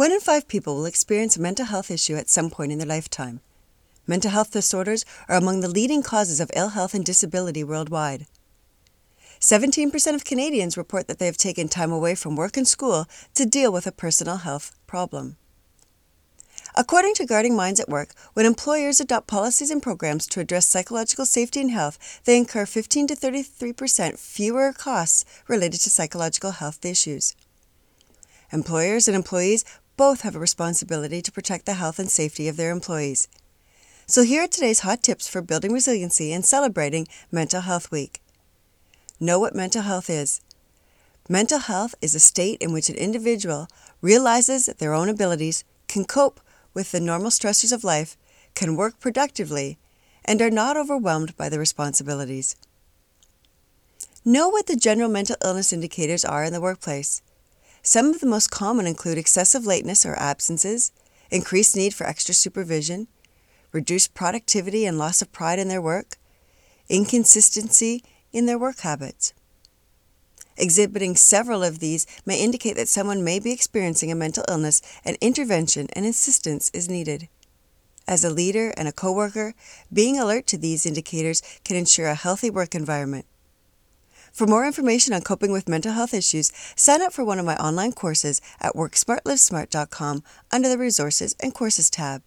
One in five people will experience a mental health issue at some point in their lifetime. Mental health disorders are among the leading causes of ill health and disability worldwide. 17% of Canadians report that they have taken time away from work and school to deal with a personal health problem. According to Guarding Minds at Work, when employers adopt policies and programs to address psychological safety and health, they incur 15 to 33% fewer costs related to psychological health issues. Employers and employees both have a responsibility to protect the health and safety of their employees. So, here are today's hot tips for building resiliency and celebrating Mental Health Week. Know what mental health is. Mental health is a state in which an individual realizes their own abilities, can cope with the normal stressors of life, can work productively, and are not overwhelmed by the responsibilities. Know what the general mental illness indicators are in the workplace. Some of the most common include excessive lateness or absences, increased need for extra supervision, reduced productivity and loss of pride in their work, inconsistency in their work habits. Exhibiting several of these may indicate that someone may be experiencing a mental illness and intervention and assistance is needed. As a leader and a coworker, being alert to these indicators can ensure a healthy work environment. For more information on coping with mental health issues, sign up for one of my online courses at worksmartlivesmart.com under the Resources and Courses tab.